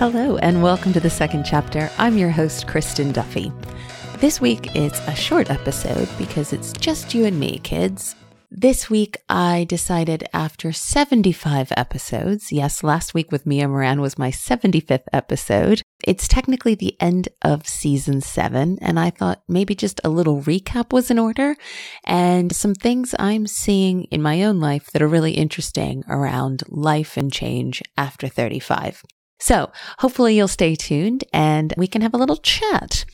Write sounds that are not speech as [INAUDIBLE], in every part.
Hello, and welcome to the second chapter. I'm your host, Kristin Duffy. This week it's a short episode because it's just you and me, kids. This week, I decided after 75 episodes, yes, last week with Mia Moran was my 75th episode. It's technically the end of season seven, and I thought maybe just a little recap was in order and some things I'm seeing in my own life that are really interesting around life and change after 35. So hopefully you'll stay tuned and we can have a little chat.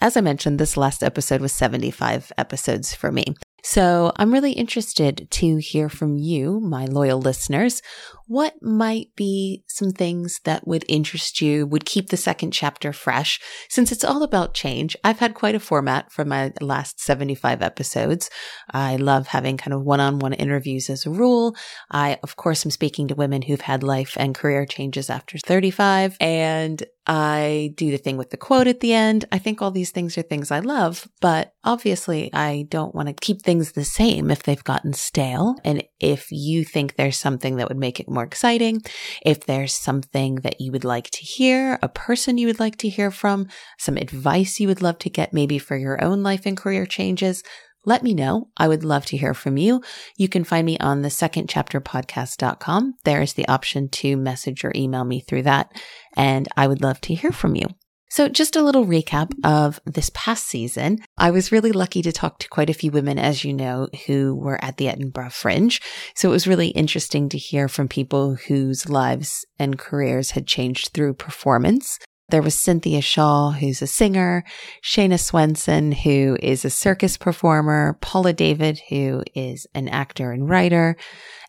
As I mentioned, this last episode was 75 episodes for me. So I'm really interested to hear from you, my loyal listeners. What might be some things that would interest you, would keep the second chapter fresh? Since it's all about change, I've had quite a format for my last 75 episodes. I love having kind of one on one interviews as a rule. I, of course, am speaking to women who've had life and career changes after 35. And I do the thing with the quote at the end. I think all these things are things I love, but obviously I don't want to keep things the same if they've gotten stale. And if you think there's something that would make it more exciting, if there's something that you would like to hear, a person you would like to hear from, some advice you would love to get maybe for your own life and career changes, let me know. I would love to hear from you. You can find me on the second chapter podcast.com. There is the option to message or email me through that. And I would love to hear from you. So, just a little recap of this past season. I was really lucky to talk to quite a few women, as you know, who were at the Edinburgh Fringe. So, it was really interesting to hear from people whose lives and careers had changed through performance. There was Cynthia Shaw, who's a singer, Shayna Swenson, who is a circus performer, Paula David, who is an actor and writer,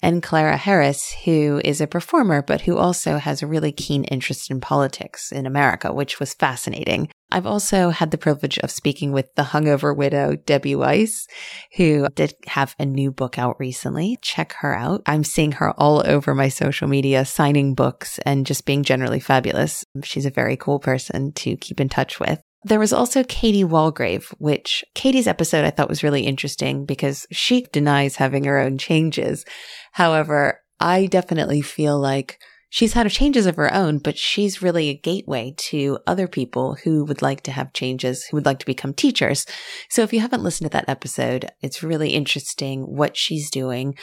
and Clara Harris, who is a performer, but who also has a really keen interest in politics in America, which was fascinating. I've also had the privilege of speaking with the hungover widow, Debbie Weiss, who did have a new book out recently. Check her out. I'm seeing her all over my social media, signing books and just being generally fabulous. She's a very cool person to keep in touch with. There was also Katie Walgrave, which Katie's episode I thought was really interesting because she denies having her own changes. However, I definitely feel like she's had changes of her own, but she's really a gateway to other people who would like to have changes, who would like to become teachers. So if you haven't listened to that episode, it's really interesting what she's doing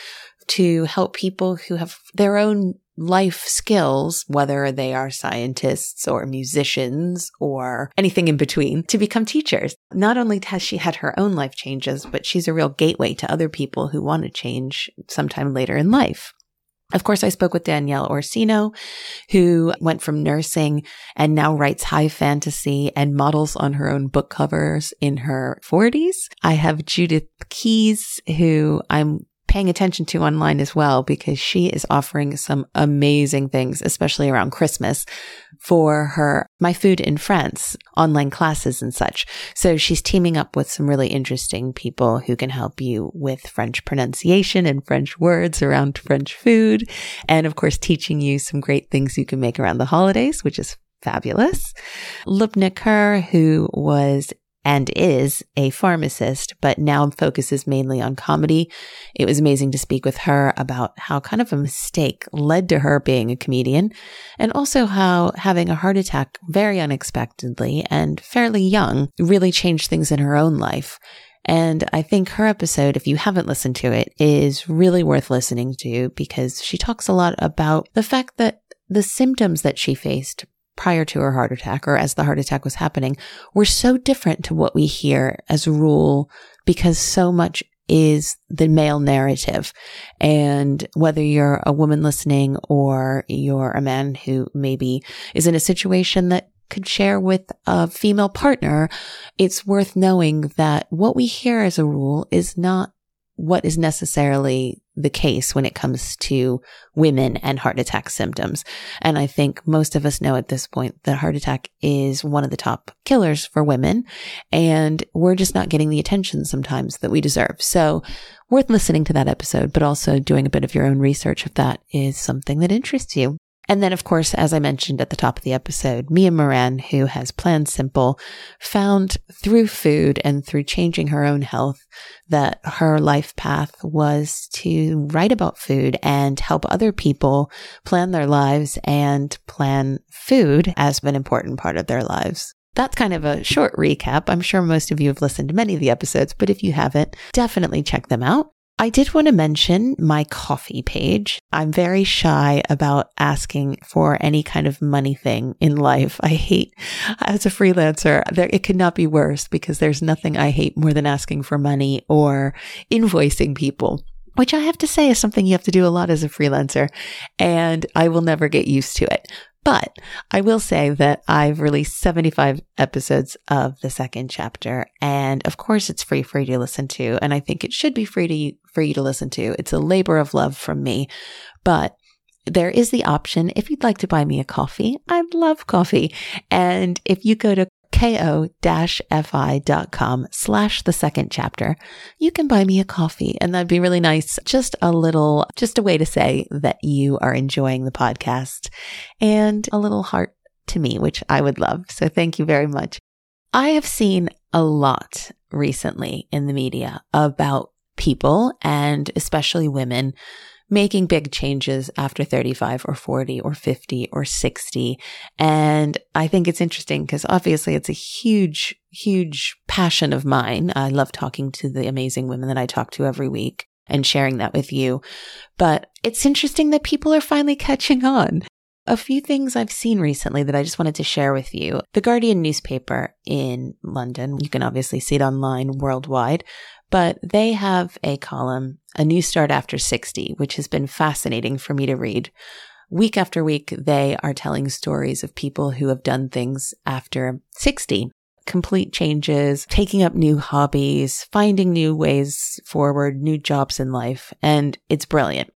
to help people who have their own life skills, whether they are scientists or musicians or anything in between, to become teachers. Not only has she had her own life changes, but she's a real gateway to other people who want to change sometime later in life. Of course, I spoke with Danielle Orsino, who went from nursing and now writes high fantasy and models on her own book covers in her 40s. I have Judith Keys, who I'm paying attention to online as well because she is offering some amazing things, especially around Christmas for her My Food in France online classes and such. So she's teaming up with some really interesting people who can help you with French pronunciation and French words around French food. And of course, teaching you some great things you can make around the holidays, which is fabulous. Lubna Kerr, who was and is a pharmacist, but now focuses mainly on comedy. It was amazing to speak with her about how kind of a mistake led to her being a comedian and also how having a heart attack very unexpectedly and fairly young really changed things in her own life. And I think her episode, if you haven't listened to it, is really worth listening to because she talks a lot about the fact that the symptoms that she faced prior to her heart attack or as the heart attack was happening were so different to what we hear as a rule because so much is the male narrative. And whether you're a woman listening or you're a man who maybe is in a situation that could share with a female partner, it's worth knowing that what we hear as a rule is not what is necessarily the case when it comes to women and heart attack symptoms. And I think most of us know at this point that heart attack is one of the top killers for women. And we're just not getting the attention sometimes that we deserve. So worth listening to that episode, but also doing a bit of your own research if that is something that interests you. And then, of course, as I mentioned at the top of the episode, Mia Moran, who has Plan Simple, found through food and through changing her own health that her life path was to write about food and help other people plan their lives and plan food as an important part of their lives. That's kind of a short recap. I'm sure most of you have listened to many of the episodes, but if you haven't, definitely check them out. I did want to mention my Ko-fi page. I'm very shy about asking for any kind of money thing in life. I hate, as a freelancer, there, it could not be worse because there's nothing I hate more than asking for money or invoicing people which I have to say is something you have to do a lot as a freelancer, and I will never get used to it. But I will say that I've released 75 episodes of the second chapter. And of course, it's free for you to listen to. And I think it should be free to, for you to listen to. It's a labor of love from me. But there is the option if you'd like to buy me a coffee. I love coffee. And if you go to ko-fi.com slash the second chapter, you can buy me a coffee and that'd be really nice. Just a little, just a way to say that you are enjoying the podcast and a little heart to me, which I would love. So thank you very much. I have seen a lot recently in the media about people and especially women making big changes after 35 or 40 or 50 or 60. And I think it's interesting because obviously it's a huge, huge passion of mine. I love talking to the amazing women that I talk to every week and sharing that with you. But it's interesting that people are finally catching on. A few things I've seen recently that I just wanted to share with you. The Guardian newspaper in London, you can obviously see it online worldwide, but they have a column, A New Start After 60, which has been fascinating for me to read. Week after week, they are telling stories of people who have done things after 60 complete changes, taking up new hobbies, finding new ways forward, new jobs in life. And it's brilliant.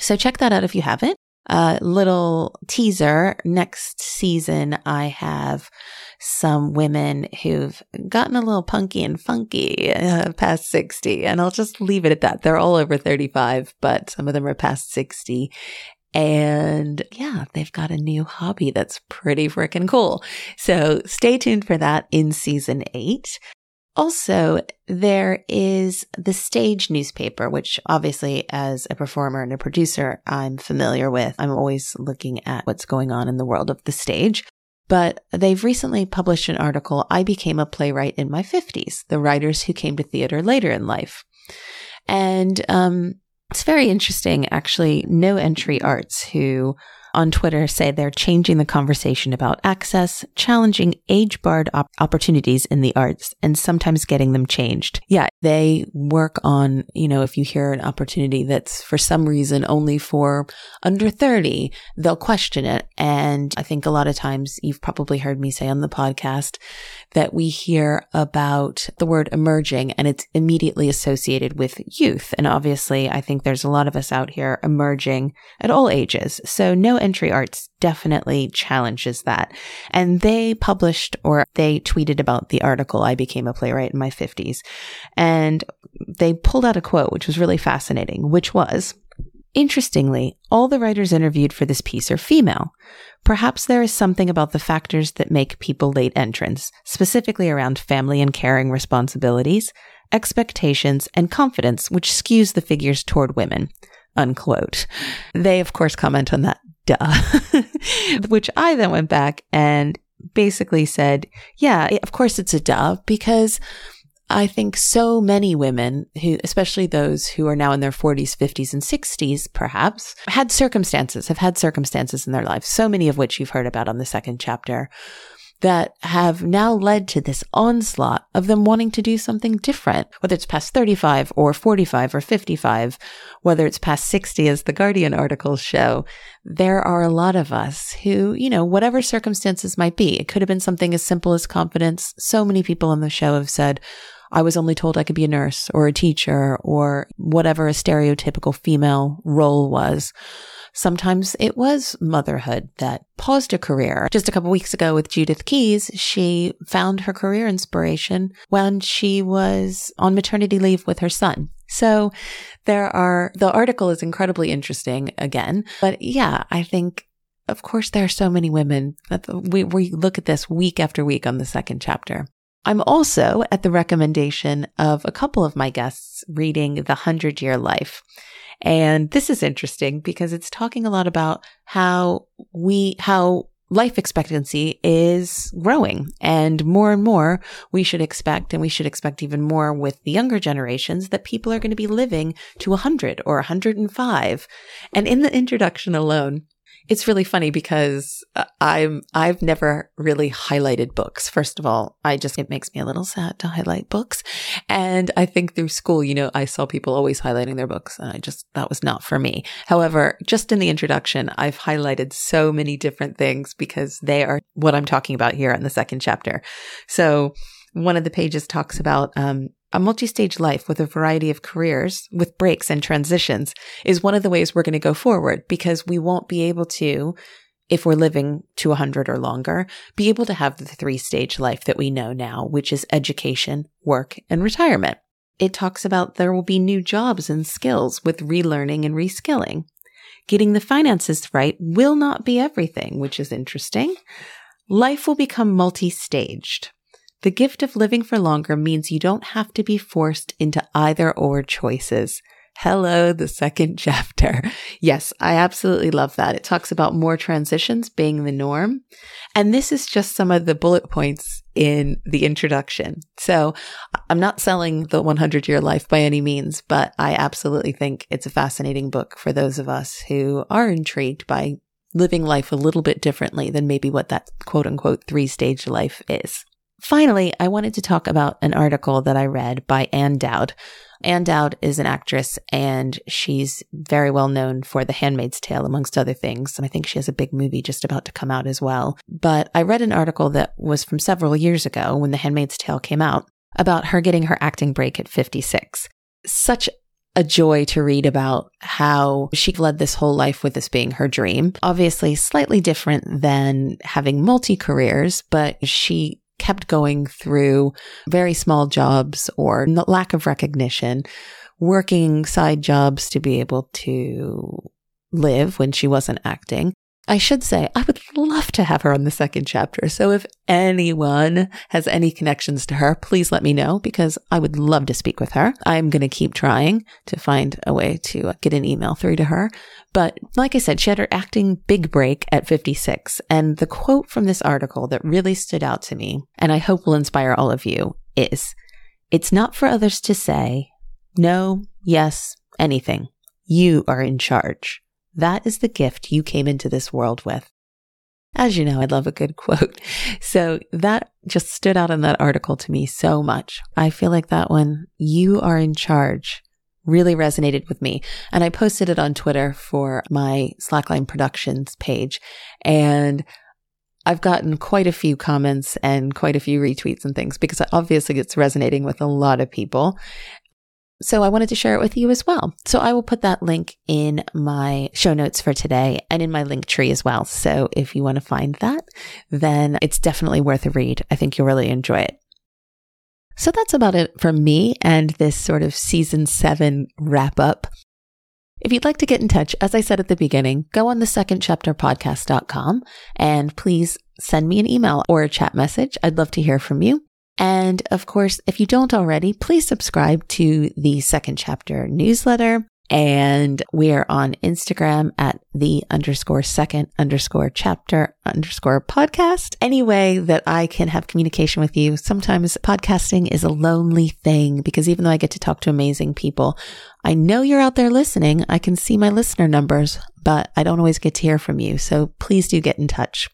So check that out if you haven't a little teaser. Next season, I have some women who've gotten a little punky and funky uh, past 60. And I'll just leave it at that. They're all over 35, but some of them are past 60. And yeah, they've got a new hobby that's pretty freaking cool. So stay tuned for that in season eight. Also, there is the stage newspaper, which obviously as a performer and a producer, I'm familiar with. I'm always looking at what's going on in the world of the stage. But they've recently published an article, I Became a Playwright in My 50s, the writers who came to theater later in life. And um, it's very interesting, actually. No Entry Arts, who on Twitter say they're changing the conversation about access, challenging age barred op- opportunities in the arts, and sometimes getting them changed. Yeah, they work on, you know, if you hear an opportunity that's for some reason only for under 30, they'll question it. And I think a lot of times you've probably heard me say on the podcast that we hear about the word emerging and it's immediately associated with youth. And obviously, I think there's a lot of us out here emerging at all ages. So no entry arts definitely challenges that. And they published or they tweeted about the article, I became a playwright in my 50s. And they pulled out a quote, which was really fascinating, which was, Interestingly, all the writers interviewed for this piece are female. Perhaps there is something about the factors that make people late entrants, specifically around family and caring responsibilities, expectations, and confidence, which skews the figures toward women. Unquote. They, of course, comment on that, duh. [LAUGHS] which I then went back and basically said, yeah, of course it's a duh because I think so many women who, especially those who are now in their 40s, 50s, and 60s, perhaps, had circumstances, have had circumstances in their lives, so many of which you've heard about on the second chapter, that have now led to this onslaught of them wanting to do something different, whether it's past 35 or 45 or 55, whether it's past 60, as the Guardian articles show. There are a lot of us who, you know, whatever circumstances might be, it could have been something as simple as confidence. So many people on the show have said, I was only told I could be a nurse or a teacher or whatever a stereotypical female role was. Sometimes it was motherhood that paused a career. Just a couple weeks ago with Judith Keys, she found her career inspiration when she was on maternity leave with her son. So there are, the article is incredibly interesting again. But yeah, I think of course, there are so many women that we, we look at this week after week on the second chapter. I'm also at the recommendation of a couple of my guests reading The Hundred Year Life. And this is interesting because it's talking a lot about how we, how life expectancy is growing and more and more we should expect, and we should expect even more with the younger generations that people are going to be living to 100 or 105. And in the introduction alone, it's really funny because uh, I'm I've never really highlighted books. First of all, I just it makes me a little sad to highlight books. And I think through school, you know, I saw people always highlighting their books and I just that was not for me. However, just in the introduction, I've highlighted so many different things because they are what I'm talking about here in the second chapter. So one of the pages talks about um, a multi-stage life with a variety of careers with breaks and transitions is one of the ways we're going to go forward because we won't be able to if we're living to 100 or longer be able to have the three stage life that we know now which is education work and retirement. It talks about there will be new jobs and skills with relearning and reskilling. Getting the finances right will not be everything which is interesting. Life will become multi-staged the gift of living for longer means you don't have to be forced into either or choices. Hello, the second [LAUGHS] chapter. Yes, I absolutely love that. It talks about more transitions being the norm. And this is just some of the bullet points in the introduction. So I'm not selling the 100 year life by any means, but I absolutely think it's a fascinating book for those of us who are intrigued by living life a little bit differently than maybe what that quote unquote three stage life is. Finally, I wanted to talk about an article that I read by Ann Dowd. Ann Dowd is an actress and she's very well known for The Handmaid's Tale, amongst other things. And I think she has a big movie just about to come out as well. But I read an article that was from several years ago when The Handmaid's Tale came out about her getting her acting break at 56. Such a joy to read about how she led this whole life with this being her dream. Obviously, slightly different than having multi careers, but she kept going through very small jobs or lack of recognition, working side jobs to be able to live when she wasn't acting. I should say, I would love to have her on the second chapter. So if anyone has any connections to her, please let me know because I would love to speak with her. I'm going to keep trying to find a way to get an email through to her. But like I said, she had her acting big break at 56. And the quote from this article that really stood out to me, and I hope will inspire all of you, is It's not for others to say no, yes, anything. You are in charge. That is the gift you came into this world with. As you know, I love a good quote. [LAUGHS] So that just stood out in that article to me so much. I feel like that one, you are in charge, really resonated with me. And I posted it on Twitter for my Slackline Productions page. And I've gotten quite a few comments and quite a few retweets and things because obviously it's resonating with a lot of people. So I wanted to share it with you as well. So I will put that link in my show notes for today and in my link tree as well. So if you want to find that, then it's definitely worth a read. I think you'll really enjoy it. So that's about it from me and this sort of season seven wrap up. If you'd like to get in touch, as I said at the beginning, go on the second chapter podcast.com and please send me an email or a chat message. I'd love to hear from you. And of course, if you don't already, please subscribe to the second chapter newsletter. And we are on Instagram at the underscore second underscore chapter underscore podcast. Any way that I can have communication with you. Sometimes podcasting is a lonely thing because even though I get to talk to amazing people, I know you're out there listening. I can see my listener numbers, but I don't always get to hear from you. So please do get in touch.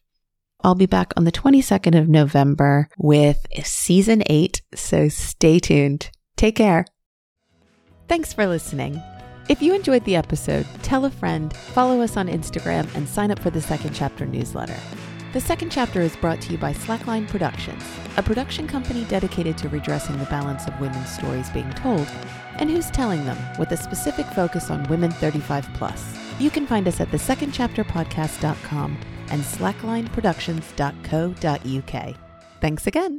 I'll be back on the 22nd of November with season eight, so stay tuned. Take care. Thanks for listening. If you enjoyed the episode, tell a friend, follow us on Instagram, and sign up for the Second Chapter newsletter. The Second Chapter is brought to you by Slackline Productions, a production company dedicated to redressing the balance of women's stories being told and who's telling them with a specific focus on women 35 plus. You can find us at thesecondchapterpodcast.com and slacklineproductions.co.uk. Thanks again.